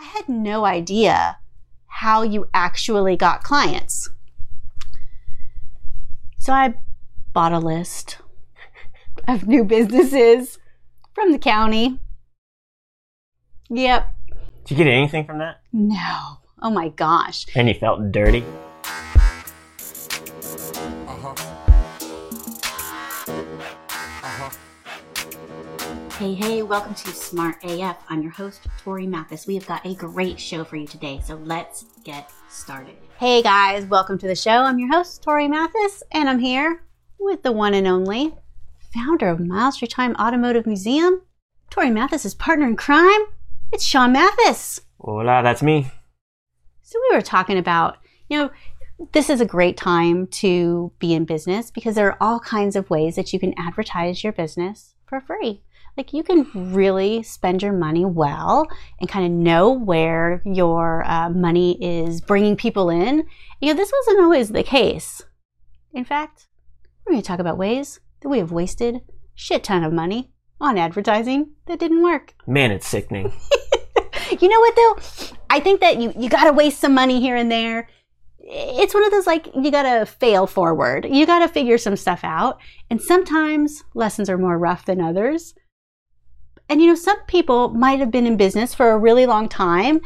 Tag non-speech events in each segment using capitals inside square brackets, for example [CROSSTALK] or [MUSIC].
I had no idea how you actually got clients. So I bought a list [LAUGHS] of new businesses from the county. Yep. Did you get anything from that? No. Oh my gosh. And you felt dirty? Hey, hey, welcome to Smart AF. I'm your host, Tori Mathis. We have got a great show for you today, so let's get started. Hey guys, welcome to the show. I'm your host, Tori Mathis, and I'm here with the one and only founder of Miles Through Time Automotive Museum, Tori Mathis' partner in crime. It's Sean Mathis. Hola, that's me. So we were talking about, you know, this is a great time to be in business because there are all kinds of ways that you can advertise your business for free. Like you can really spend your money well and kind of know where your uh, money is bringing people in. You know, this wasn't always the case. In fact, we're going to talk about ways that we have wasted shit ton of money on advertising that didn't work. Man, it's sickening. [LAUGHS] you know what though? I think that you, you gotta waste some money here and there. It's one of those like you gotta fail forward. You gotta figure some stuff out. And sometimes lessons are more rough than others. And you know, some people might have been in business for a really long time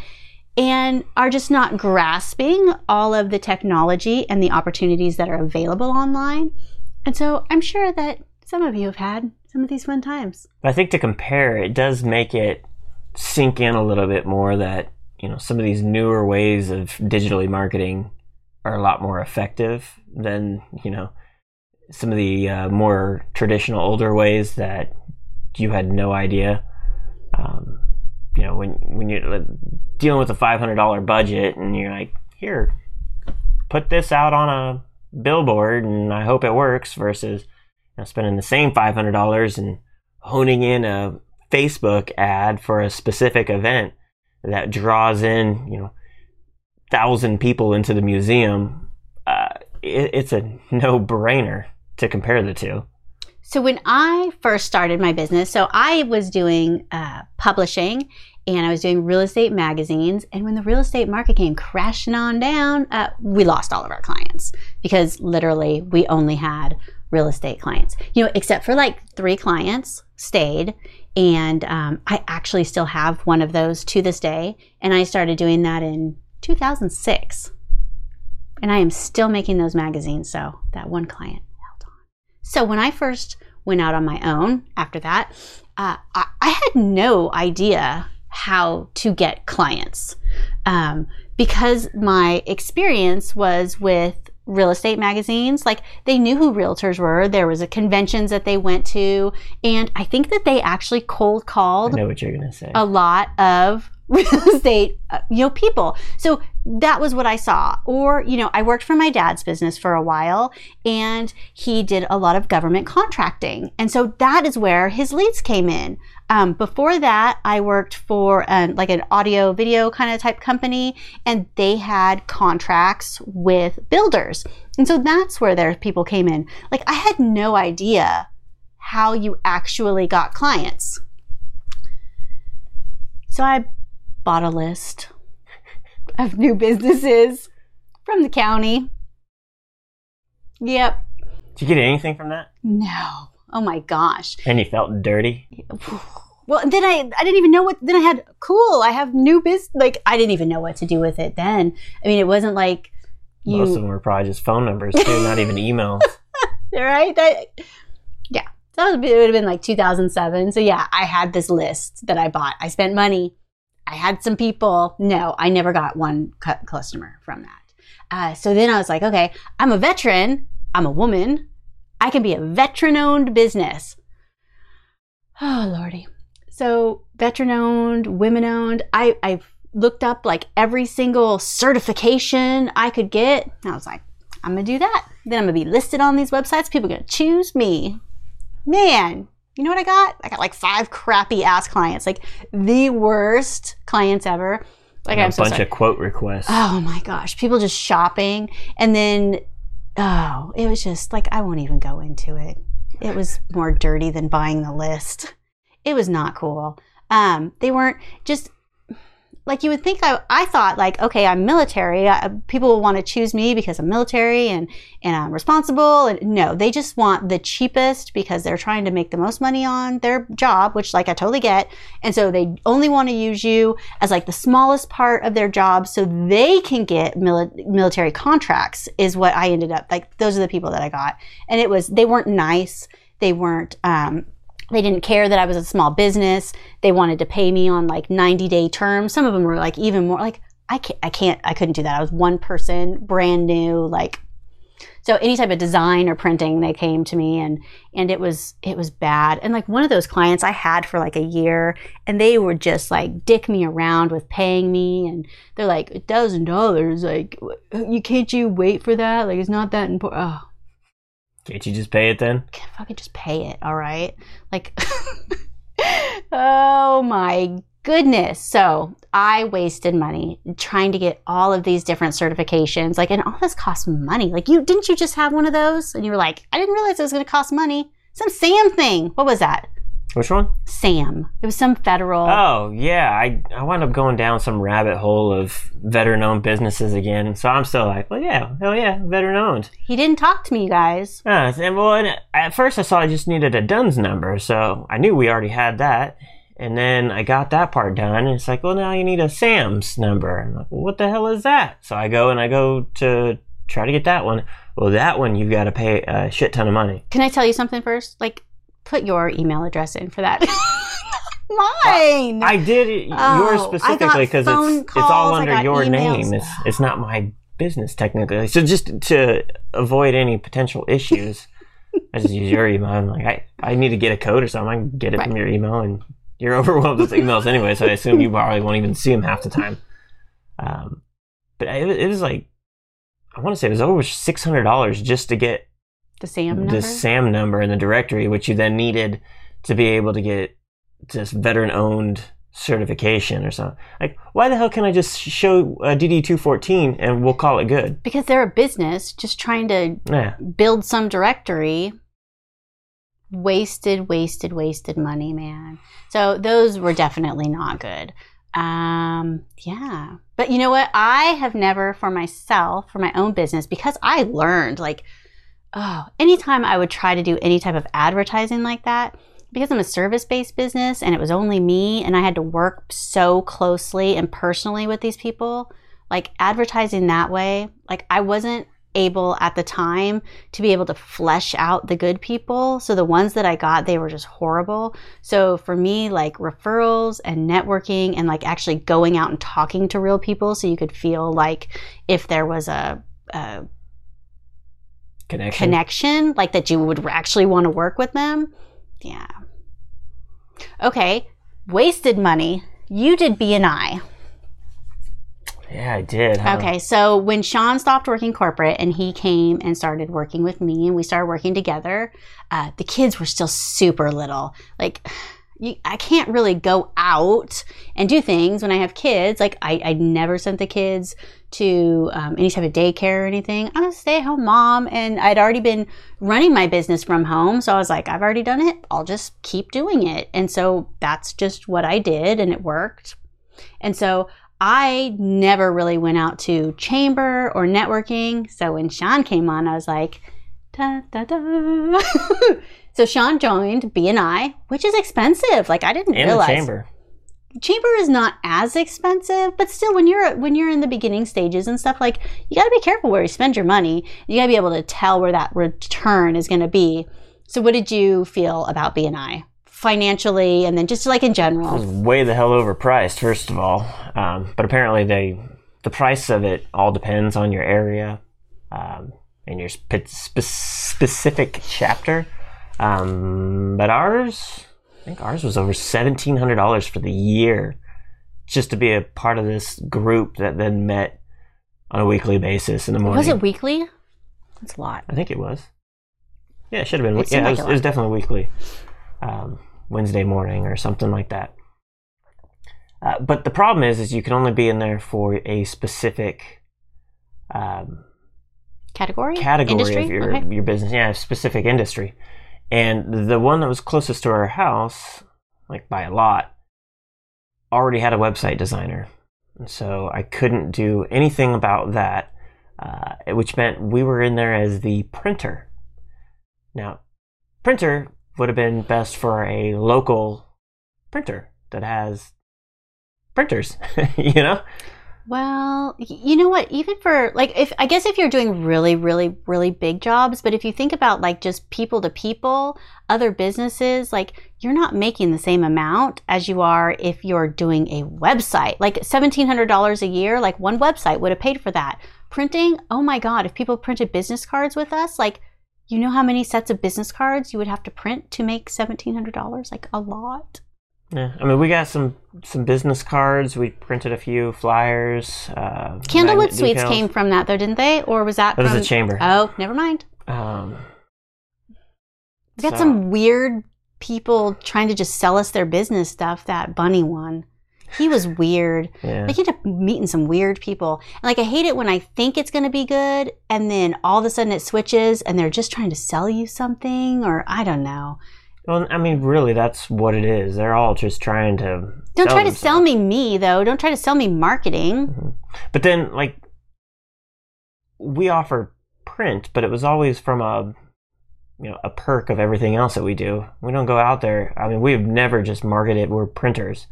and are just not grasping all of the technology and the opportunities that are available online. And so I'm sure that some of you have had some of these fun times. I think to compare, it does make it sink in a little bit more that, you know, some of these newer ways of digitally marketing are a lot more effective than, you know, some of the uh, more traditional older ways that you had no idea. Um, you know, when when you're dealing with a five hundred dollar budget and you're like, here, put this out on a billboard and I hope it works versus you know, spending the same five hundred dollars and honing in a Facebook ad for a specific event that draws in you know thousand people into the museum. Uh, it, it's a no brainer to compare the two. So when I first started my business, so I was doing uh, publishing and I was doing real estate magazines. And when the real estate market came crashing on down, uh, we lost all of our clients because literally we only had real estate clients. You know, except for like three clients stayed, and um, I actually still have one of those to this day. And I started doing that in 2006, and I am still making those magazines. So that one client. So when I first went out on my own after that, uh, I, I had no idea how to get clients um, because my experience was with real estate magazines. Like they knew who realtors were. There was a conventions that they went to. And i think that they actually cold called I know what you're gonna say. a lot of [LAUGHS] real estate uh, you know people. So that was what i saw. Or you know i worked for my dad's business for a while and he did a lot of government contracting. And so that is where his leads came in. Um, before that i worked for um, like an audio video kind of type company and they had contracts with builders. And so that's where their people came in. Like i had no idea how you actually got clients. So I bought a list of new businesses from the county. Yep. Did you get anything from that? No. Oh my gosh. And you felt dirty? [SIGHS] Well, and then I I didn't even know what then I had cool, I have new business like I didn't even know what to do with it then. I mean, it wasn't like you Most of them were probably just phone numbers too, not even [LAUGHS] emails. [LAUGHS] right? That, yeah. That would, be, it would have been like 2007. So yeah, I had this list that I bought. I spent money. I had some people. No, I never got one cu- customer from that. Uh, so then I was like, okay, I'm a veteran. I'm a woman. I can be a veteran owned business. Oh, Lordy. So veteran owned, women owned. I, I looked up like every single certification I could get. I was like, I'm going to do that. Then I'm going to be listed on these websites. People are going to choose me. Man, you know what I got? I got like five crappy ass clients, like the worst clients ever. Like And a I'm so bunch sorry. of quote requests. Oh my gosh, people just shopping, and then oh, it was just like I won't even go into it. It was more dirty than buying the list. It was not cool. Um, they weren't just. Like you would think I, I thought like okay i'm military. I, people will want to choose me because i'm military and and i'm responsible. And no they just want the cheapest because they're trying to make the most money on their job which like i totally get. And so they only want to use you as like the smallest part of their job so they can get mili- military contracts is what i ended up like those are the people that i got. And it was they weren't nice. They weren't um, they didn't care that I was a small business. They wanted to pay me on like 90 day terms. Some of them were like even more like I can't, I can't, I couldn't do that. I was one person, brand new, like, so any type of design or printing, they came to me and, and it was, it was bad. And like one of those clients I had for like a year and they were just like dick me around with paying me. And they're like, a thousand dollars, like, you can't you wait for that? Like, it's not that important. Oh, Can't you just pay it then? can fucking just pay it, all right? Like, [LAUGHS] oh my goodness. So I wasted money trying to get all of these different certifications. Like, and all this costs money. Like, you didn't you just have one of those? And you were like, I didn't realize it was going to cost money. Some SAM thing. What was that? Which one? SAM. It was some federal. Oh yeah, I I wound up going down some rabbit hole of veteran-owned businesses again. So I'm still like, well, yeah, hell yeah, veteran-owned. He didn't talk to me, you guys. Uh, and well, and at first I saw I just needed a DUNS number, so I knew we already had that. And then I got that part done, and it's like, well, now you need a SAMS number. I'm like, well, what the hell is that? So I go and I go to try to get that one. Well, that one you've got to pay a shit ton of money. Can I tell you something first? Like, put your email address in for that. [LAUGHS] Mine. I did Oh, yours specifically because phone it's it's all under your emails. name. It's it's not my business technically. So just to avoid any potential issues, I just use your email. I'm like, I, I need to get a code or something. I can get it from your email, and you're [LAUGHS] overwhelmed with emails anyway. So I assume you probably won't even see them half the time. Um, but it, it was like I want to say it was over six hundred dollars just to get the SAM number. the SAM number in the directory, which you then needed to be able to get this veteran owned certification or something. Like, why the hell can I just show uh, DD 214 and we'll call it good? because they're a business just trying to Yeah. build some directory wasted wasted wasted money man so those were definitely not good um yeah but you know what i have never for myself for my own business because i learned like oh anytime i would try to do any type of advertising like that because i'm a service-based business and it was only me and i had to work so closely and personally with these people like advertising that way like i wasn't able at the time to be able to flesh out the good people. So the ones that I got, they were just horrible. So for me, like referrals and networking and like actually going out and talking to real people so you could feel like if there was a, a Connection. connection, like that you would actually want to work with them. Yeah. Okay. Wasted money. You did BNI. Yeah, I did. huh? Okay, so when Sean stopped working corporate and he came and started working with me and we started working together, uh, the kids were still super little. Like, you, I can't really go out and do things when I have kids. Like, I, I never sent the kids to um, any type of daycare or anything. I'm a stay at home mom and I'd already been running my business from home. So I was like, I've already done it. I'll just keep doing it. And so that's just what I did and it worked. And so I never really went out to chamber or networking. So when Sean came on, I was like, da da da. so Sean joined BNI, which is expensive. Like I didn't the realize chamber. chamber is not as expensive, but still, when you're when you're in the beginning stages and stuff, like you got to be careful where you spend your money. You got to be able to tell where that return is going to be. So, what did you feel about BNI financially, and then just like in general. It was way the hell overpriced, first of all. Um, but apparently, they the price of it all depends on your area um, and your spe- spe- specific chapter. Um, but ours, I think ours was over seventeen hundred dollars for the year, just to be a part of this group that then met on a weekly basis in the morning. Was it weekly? That's a lot. I think it was. Yeah, it should have been. It yeah, seemed it was, it was definitely weekly, um, Wednesday morning or something like that. Uh, but the problem is, is you can only be in there for a specific um, Category? category Industry? of your Okay. your business. Yeah, specific industry. And the one that was closest to our house, like by a lot, already had a website designer. And so I couldn't do anything about that, uh, which meant we were in there as the printer. Now, printer would have been best for a local printer that has printers, [LAUGHS] you know? Well, you know what? Even for like, if I guess if you're doing really, really, really big jobs, but if you think about like just people to people, other businesses, like you're not making the same amount as you are if you're doing a website. Like $1,700 a year, like one website would have paid for that. Printing, oh my God, if people printed business cards with us, like, you know how many sets of business cards you would have to print to make $1,700? Like a lot. Yeah, I mean, we got some some business cards. We printed a few flyers. Uh, Candlewood Suites decals. came from that though, didn't they? Or was that That was a chamber. Oh, never mind. Um, We got so- some weird people trying to just sell us their business stuff. That bunny one, he was weird. Yeah. Like you end up meeting some weird people. And like I hate it when I think it's going to be good, and then all of a sudden it switches, and they're just trying to sell you something, or I don't know. Well, I mean, really, that's what it is. They're all just trying to. Don't try to sell me me though. Don't try to sell me marketing. But then, like, we offer print, but it was always from a, you know, a perk of everything else that we do. We don't go out there. I mean, we've never just marketed. We're printers.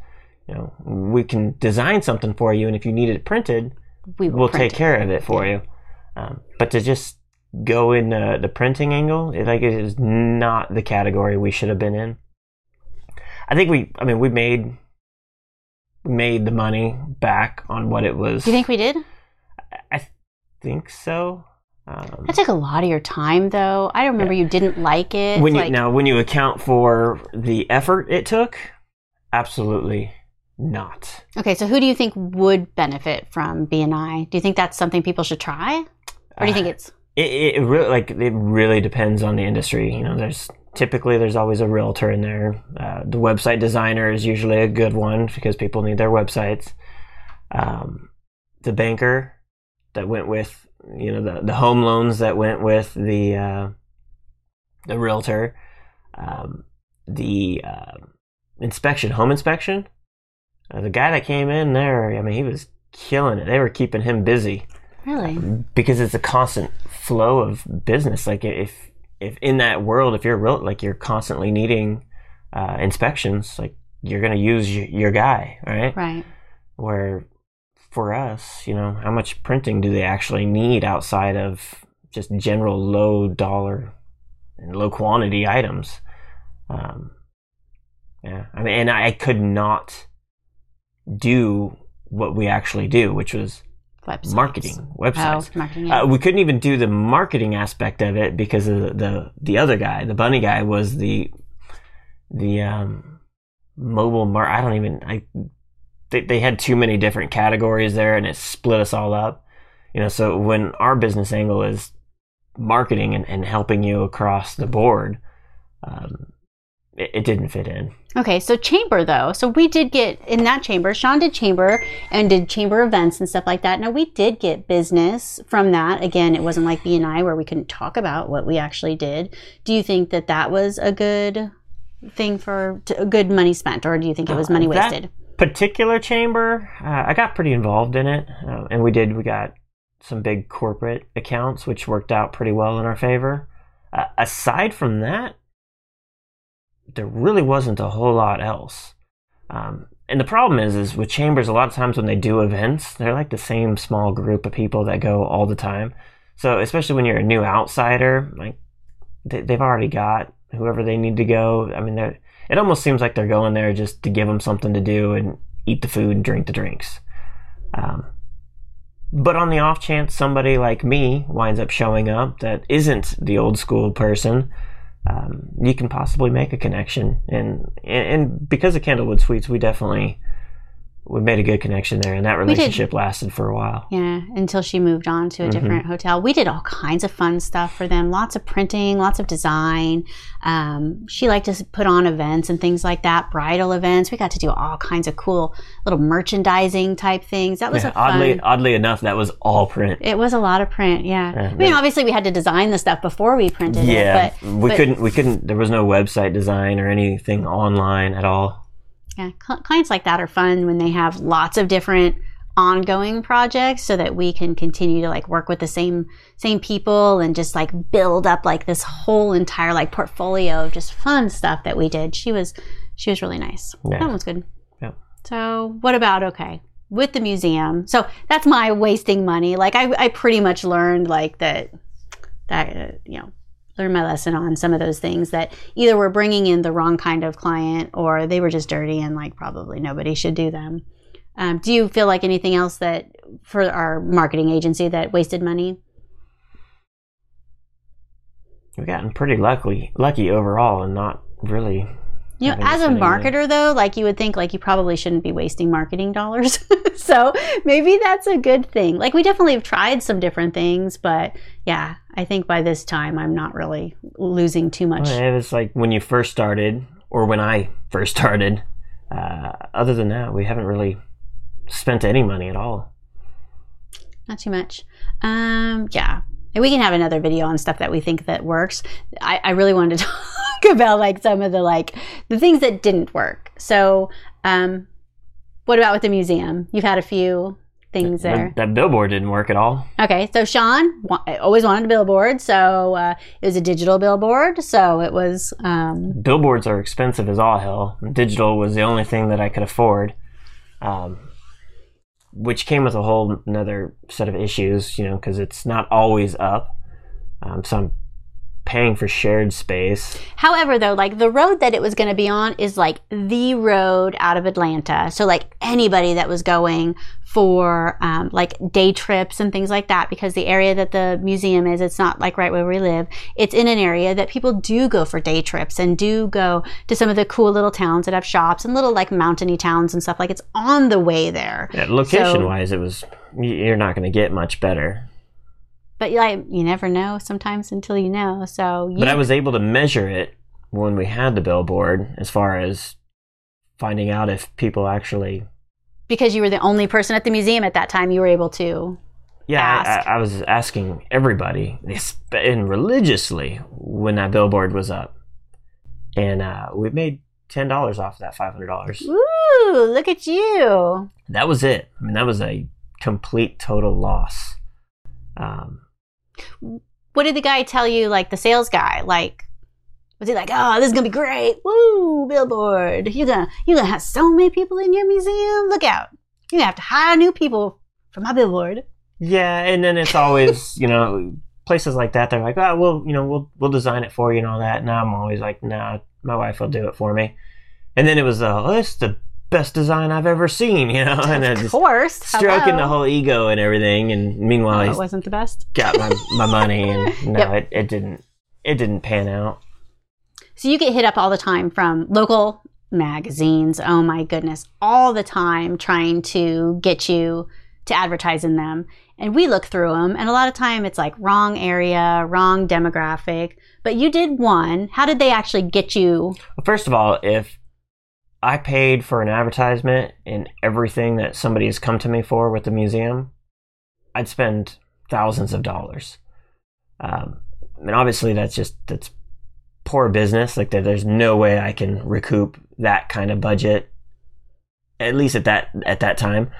You know, we can design something for you, and if you need it printed, We will we'll print take it. care of it for you. Um, but to just go in the, the printing angle, it, like, it is not the category we should have been in. I think we, I mean, we made made the money back on what it was. Do you think we did? I think so. Um, That took a lot of your time though. I don't remember you didn't like it. when you like, now when you account for the effort it took, absolutely not. Okay, so who do you think would benefit from BNI? Do you think that's something people should try, or do you think Uh, it's it, it really like it really depends on the industry. You know, there's typically there's always a realtor in there. Uh, the website designer is usually a good one because people need their websites. Um, the banker that went with you know the the home loans that went with the uh, the realtor, um, the uh, inspection home inspection. Uh, the guy that came in there, I mean, he was killing it. They were keeping him busy really? because it's a constant flow of business. Like if if in that world, if you're real, like you're constantly needing uh, inspections, like you're gonna use y- your guy, right? Right. Where for us, you know, how much printing do they actually need outside of just general low dollar and low quantity items? Um, yeah, I mean, and I could not do what we actually do, which was Websites. marketing websites. Oh, marketing. Yeah. Uh, we couldn't even do the marketing aspect of it because of the, the the other guy, the bunny guy, was the the um, mobile mar. I don't even. I they they had too many different categories there, and it split us all up. You know, so when our business angle is marketing and, and helping you across the board, um, it, it didn't fit in. Okay, so chamber though. So we did get in that chamber. Sean did chamber and did chamber events and stuff like that. Now we did get business from that. Again, it wasn't like B and I where we couldn't talk about what we actually did. Do you think that that was a good thing for to, good money spent, or do you think it was money Uh, wasted? particular chamber, uh, I got pretty involved in it, uh, and we did. We got some big corporate accounts, which worked out pretty well in our favor. Uh, aside from that, there really wasn't a whole lot else. Um, and the problem is, is with chambers, a lot of times when they do events, they're like the same small group of people that go all the time. So especially when you're a new outsider, like they, they've already got whoever they need to go. I mean, it almost seems like they're going there just to give them something to do and eat the food and drink the drinks. Um, but on the off chance somebody like me winds up showing up that isn't the old school person, um, you can possibly make a connection. And, and and because of Candlewood Suites, we definitely we made a good connection there, and that did. relationship lasted for a while. Yeah, until she moved on to a Mhm. different hotel. We did all kinds of fun stuff for them. Lots of printing, lots of design. Um, she liked to put on events and things like that, bridal events. We got to do all kinds of cool little merchandising type things. That was Yeah, a fun. oddly, oddly enough, that was all print. it was a lot of print, yeah. Yeah, I mean, obviously, we had to design the stuff before we printed yeah, it, but we but- couldn't. We couldn't. There was no website design or anything online at all. Yeah, cl- clients like that are fun when they have lots of different ongoing projects so that we can continue to like work with the same same people and just like build up like this whole entire like portfolio of just fun stuff that we did. She was she was really nice. Yeah. That was good. Yeah. So what about okay with the museum? So that's my wasting money. Like I I pretty much learned like that that uh, you know learned my lesson on some of those things that either were bringing in the wrong kind of client or they were just dirty and like probably nobody should do them. Um, do you feel like anything else that for our marketing agency that wasted money? We've gotten pretty lucky, lucky overall, and not really. You know, as a marketer though, like you would think like you probably shouldn't be wasting marketing dollars. [LAUGHS] so maybe that's a good thing. Like we definitely have tried some different things, but yeah, I think by this time I'm not really losing too much. Well, it was like when you first started, or when I first started. Uh, other than that, we haven't really spent any money at all. Not too much. Um, yeah. And we can have another video on stuff that we think that works. I, I really wanted to [LAUGHS] talk [LAUGHS] about like some of the like the things that didn't work. So, um, what about with the museum? You've had a few things there. That, that billboard didn't work at all. Okay, so Sean wa- always wanted a billboard, so uh, it was a digital billboard. So it was um, Billboards are expensive as all hell. Digital was the only thing that I could afford, um, which came with a whole another set of issues. You know, because it's not always up. Um, so I'm paying for shared space. However, though, like the road that it was going to be on is like the road out of Atlanta. So, like anybody that was going for um, like day trips and things like that, because the area that the museum is, it's not like right where we live. It's in an area that people do go for day trips and do go to some of the cool little towns that have shops and little like mountainy towns and stuff. Like it's on the way there. Yeah, location wise, it was you're not going to get much better. But like you never know sometimes until you know. So you, But I was able to measure it when we had the billboard, as far as finding out if people actually. because you were the only person at the museum at that time, you were able to. Yeah, I, Ask. I, I was asking everybody, and religiously, when that billboard was up, and uh, we made ten dollars off that five hundred dollars. Ooh, look at you. That was it. I mean, that was a complete total loss. Um, What did the guy tell you? Like the sales guy, like was he like, "Oh, this is gonna be great! Woo, billboard! You're gonna you're gonna have so many people in your museum. Look out! You're gonna have to hire new people for my billboard." Yeah, and then it's always [LAUGHS] you know places like that. They're like, oh, well, you know, we'll we'll design it for you and all that. And I'm always like, nah, my wife will do it for me. And then it was, uh, oh, this is the best design I've ever seen, you know, [LAUGHS] and Of course, stroking the whole ego and everything. And meanwhile, Oh, it wasn't the best. got my my money, and [LAUGHS] no, Yep. it, it didn't it didn't pan out. So you get hit up all the time from local magazines. Oh my goodness, all the time trying to get you to advertise in them. And we look through them, and a lot of time it's like wrong area, wrong demographic. But you did one. How did they actually get you? Well, first of all, if I paid for an advertisement and everything that somebody has come to me for with the museum, I'd spend thousands of dollars. Um, and obviously, that's just that's poor business. Like there, there's no way I can recoup that kind of budget, at least at that at that time.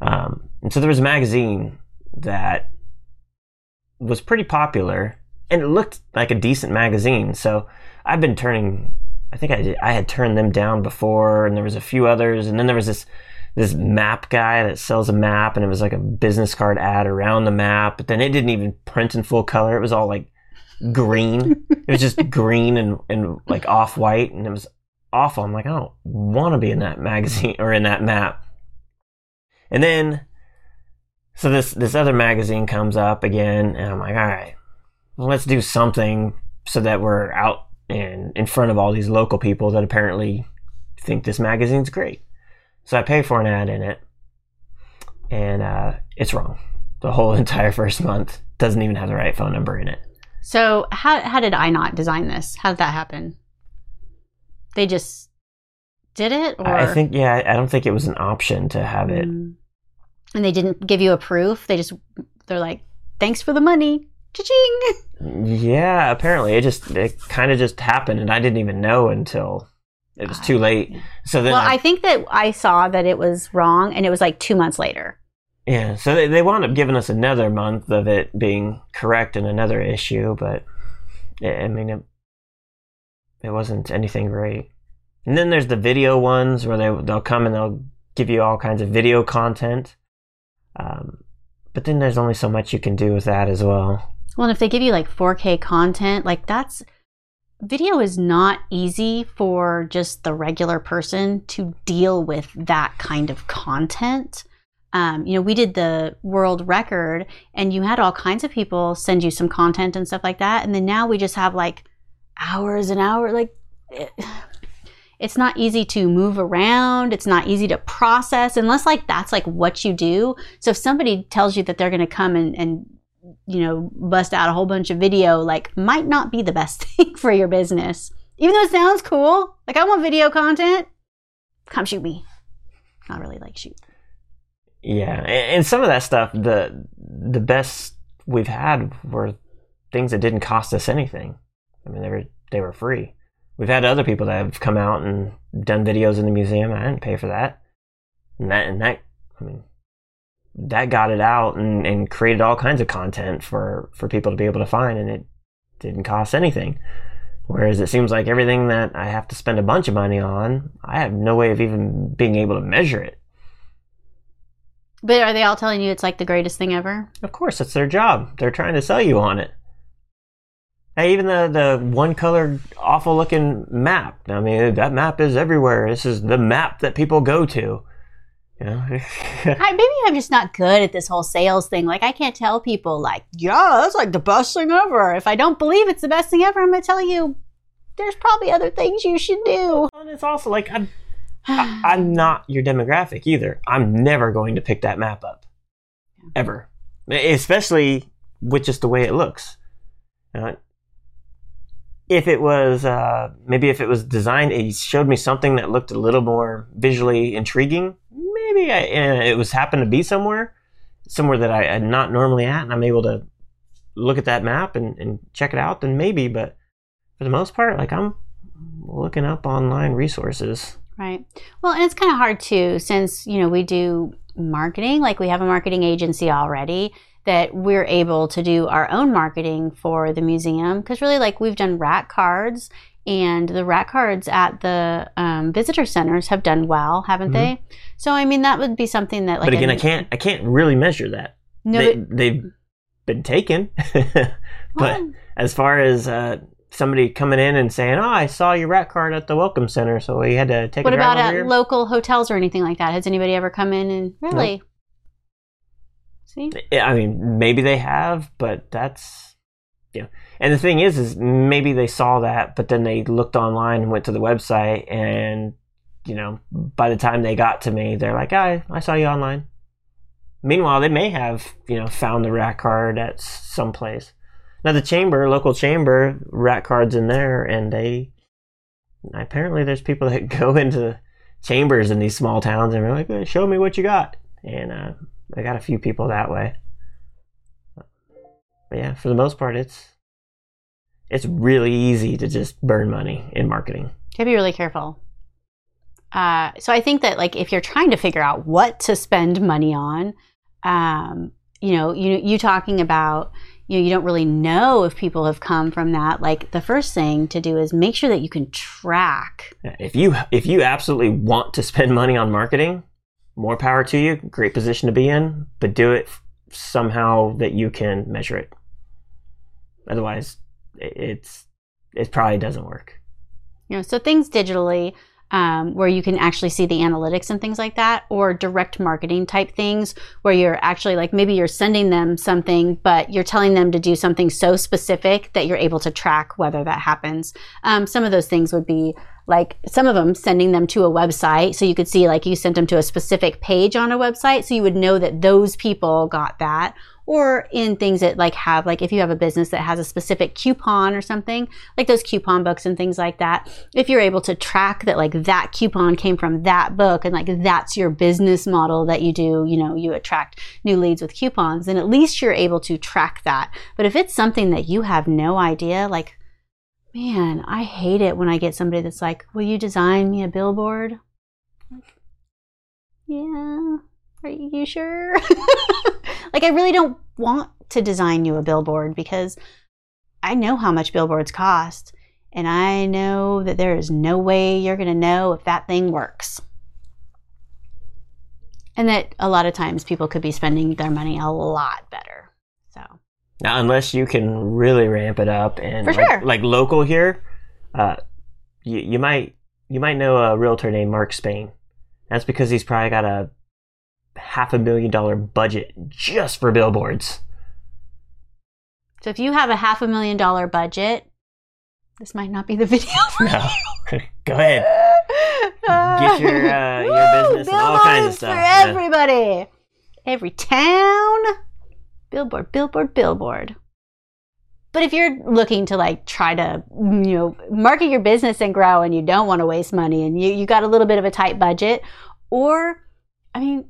Um, and so there was a magazine that was pretty popular, and it looked like a decent magazine. So I've been turning. I think I did, I had turned them down before, and there was a few others, and then there was this this map guy that sells a map, and it was like a business card ad around the map, but then it didn't even print in full color. It was all like green. [LAUGHS] it was just green and and like off white, and it was awful. I'm like, I don't want to be in that magazine or in that map. And then, so this this other magazine comes up again, and I'm like, all right, well, let's do something so that we're out and in front of all these local people that apparently think this magazine's great. So I pay for an ad in it, and uh, it's wrong. The whole [LAUGHS] entire first month doesn't even have the right phone number in it. So how how did I not design this? How did that happen? They just did it, or I think, yeah, I don't think it was an option to have it. Mm. and they didn't give you a proof. They just they're like, "Thanks for the money." Cha-ching. Yeah, apparently it just it kind of just happened, and I didn't even know until it was too late. So then, Well, I, I think that I saw that it was wrong, and it was like two months later. Yeah, so they, they wound up giving us another month of it being correct in another issue, but I mean, it, it wasn't anything great. And then there's the video ones where they they'll come and they'll give you all kinds of video content. Um, but then there's only so much you can do with that as well. Well, and if they give you like 4K content, like that's video is not easy for just the regular person to deal with that kind of content. Um, you know, we did the world record and you had all kinds of people send you some content and stuff like that. And then now we just have like hours and hours. Like, it, [SIGHS] it's not easy to move around. It's not easy to process unless like that's like what you do. So if somebody tells you that they're going to come and, and you know, bust out a whole bunch of video, like might not be the best [LAUGHS] thing for your business. Even though it sounds cool, like I want video content, come shoot me. Not really like shoot. Yeah, and some of that stuff, the the best we've had were things that didn't cost us anything. I mean, they were they were free. We've had other people that have come out and done videos in the museum. I didn't pay for that, and that and that. I mean, that got it out and, and created all kinds of content for for people to be able to find, and it didn't cost anything. Whereas it seems like everything that I have to spend a bunch of money on, I have no way of even being able to measure it. But are they all telling you it's like the greatest thing ever? Of course, it's their job. They're trying to sell you on it. Hey, even the, the one colored, awful looking map. I mean, that map is everywhere. This is the map that people go to. Yeah. [LAUGHS] I, maybe I'm just not good at this whole sales thing. Like, I can't tell people, like, yeah, that's like the best thing ever. If I don't believe it's the best thing ever, I'm going to tell you there's probably other things you should do. And it's also like, I'm [SIGHS] I, am not your demographic either. I'm never going to pick that map up, ever, especially with just the way it looks. Uh, if it was uh, maybe if it was designed, it showed me something that looked a little more visually intriguing. Maybe I, uh, it was happened to be somewhere, somewhere that I am not normally at, and I'm able to look at that map and, and check it out. Then maybe, but for the most part, like I'm looking up online resources. Right. Well, and it's kind of hard too, since, you know, we do marketing, like we have a marketing agency already, that we're able to do our own marketing for the museum. Because really, like, we've done rack cards, and the rack cards at the um, visitor centers have done well, haven't mm-hmm. they? So, I mean, that would be something that, like, but again, I can't, I can't really measure that. No, they, they've been taken, [LAUGHS] but well, as far as uh, somebody coming in and saying, "Oh, I saw your rack card at the welcome center, so we had to take." It. What about at local hotels or anything like that? Has anybody ever come in and really? Nope. See, I mean, maybe they have, but that's yeah. And the thing is, is maybe they saw that, but then they looked online and went to the website, and you know, by the time they got to me, they're like, "I I saw you online." Meanwhile, they may have you know found the rack card at some place. Now the chamber, local chamber, rack cards in there, and they apparently there's people that [LAUGHS] go into chambers in these small towns and they're like, "Show me what you got," and uh, I got a few people that way. But yeah, for the most part, it's it's really easy to just burn money in marketing. You have to be really careful. Uh, so I think that like if you're trying to figure out what to spend money on, um, you know, you you talking about you know you don't really know if people have come from that like the first thing to do is make sure that you can track if you if you absolutely want to spend money on marketing more power to you great position to be in but do it somehow that you can measure it otherwise it's it probably doesn't work you know so things digitally um, where you can actually see the analytics and things like that, or direct marketing type things where you're actually like maybe you're sending them something, but you're telling them to do something so specific that you're able to track whether that happens. Um, some of those things would be like some of them sending them to a website so you could see like you sent them to a specific page on a website so you would know that those people got that or in things that like have like if you have a business that has a specific coupon or something like those coupon books and things like that if you're able to track that like that coupon came from that book and like that's your business model that you do you know you attract new leads with coupons then at least you're able to track that but if it's something that you have no idea like man i hate it when i get somebody that's like will you design me a billboard yeah Are you sure? [LAUGHS] like, I really don't want to design you a billboard because I know how much billboards cost. And I know that there is no way you're going to know if that thing works. And that a lot of times people could be spending their money a lot better. So, Now, unless you can really ramp it up and like, sure. like local here, uh, you, you might you might know a realtor named Mark Spain. That's because he's probably got a half a million dollar budget just for billboards. so if you have a half a million dollar budget, this might not be the [LAUGHS] video for No, [LAUGHS] go ahead. Get your, uh, [LAUGHS] your Woo! business and all kinds of stuff, for yeah. everybody. Every town, billboard, billboard, billboard. But if you're looking to like try to you know market your business and grow, and you don't want to waste money, and you you got a little bit of a tight budget, or I mean,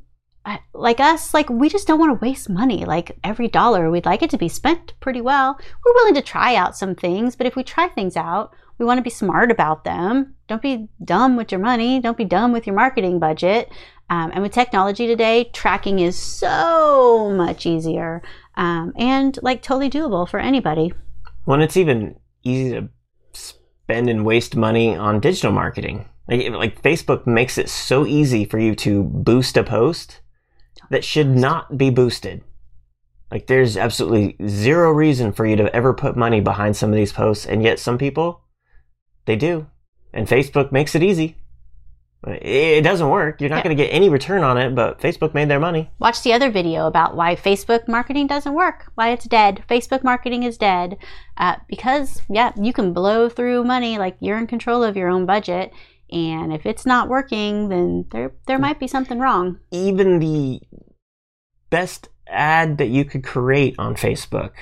like us, like we just don't want to waste money. Like every dollar, we'd like it to be spent pretty well. We're willing to try out some things, but if we try things out, we want to be smart about them. Don't be dumb with your money. Don't be dumb with your marketing budget. Um, and with technology today, tracking is so much easier um, and like totally doable for anybody. When it's even easy to spend and waste money on digital marketing. Like, like Facebook makes it so easy for you to boost a post that should not be boosted. Like there's absolutely zero reason for you to ever put money behind some of these posts, and yet some people they do. And Facebook makes it easy. It doesn't work. You're not Yeah. going to get any return on it, but Facebook made their money. Watch the other video about why Facebook marketing doesn't work, why it's dead. Facebook marketing is dead uh, because, yeah, you can blow through money like you're in control of your own budget. And if it's not working, then there there hmm. might be something wrong. even the best ad that you could create on Facebook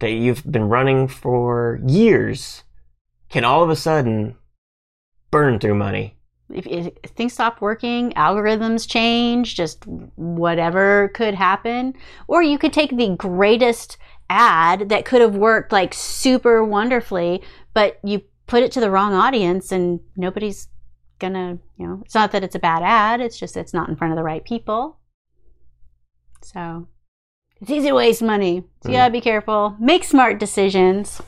that you've been running for years can all of a sudden burn through money. If, if things stop working, algorithms change, just whatever could happen. Or you could take the greatest ad that could have worked like super wonderfully, but you put it to the wrong audience and nobody's gonna, you know, it's not that it's a bad ad, it's just it's not in front of the right people. So it's easy to waste money. So you Mm. gotta be careful. Make smart decisions.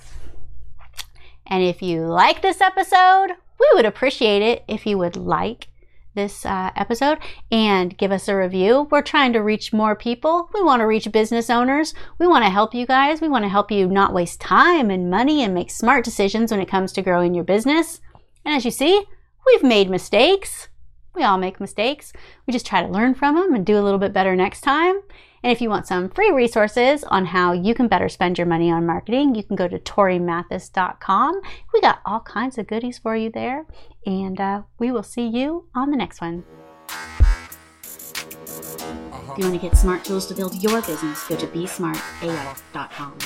And if you like this episode, we would appreciate it if you would like this uh, episode and give us a review. We're trying to reach more people. We want to reach business owners. We want to help you guys. We want to help you not waste time and money and make smart decisions when it comes to growing your business. And as you see, we've made mistakes. We all make mistakes. We just try to learn from them and do a little bit better next time. And if you want some free resources on how you can better spend your money on marketing, you can go to torimathis.com. We got all kinds of goodies for you there. And uh, we will see you on the next one. If you want to get smart tools to build your business, go to besmartao.com.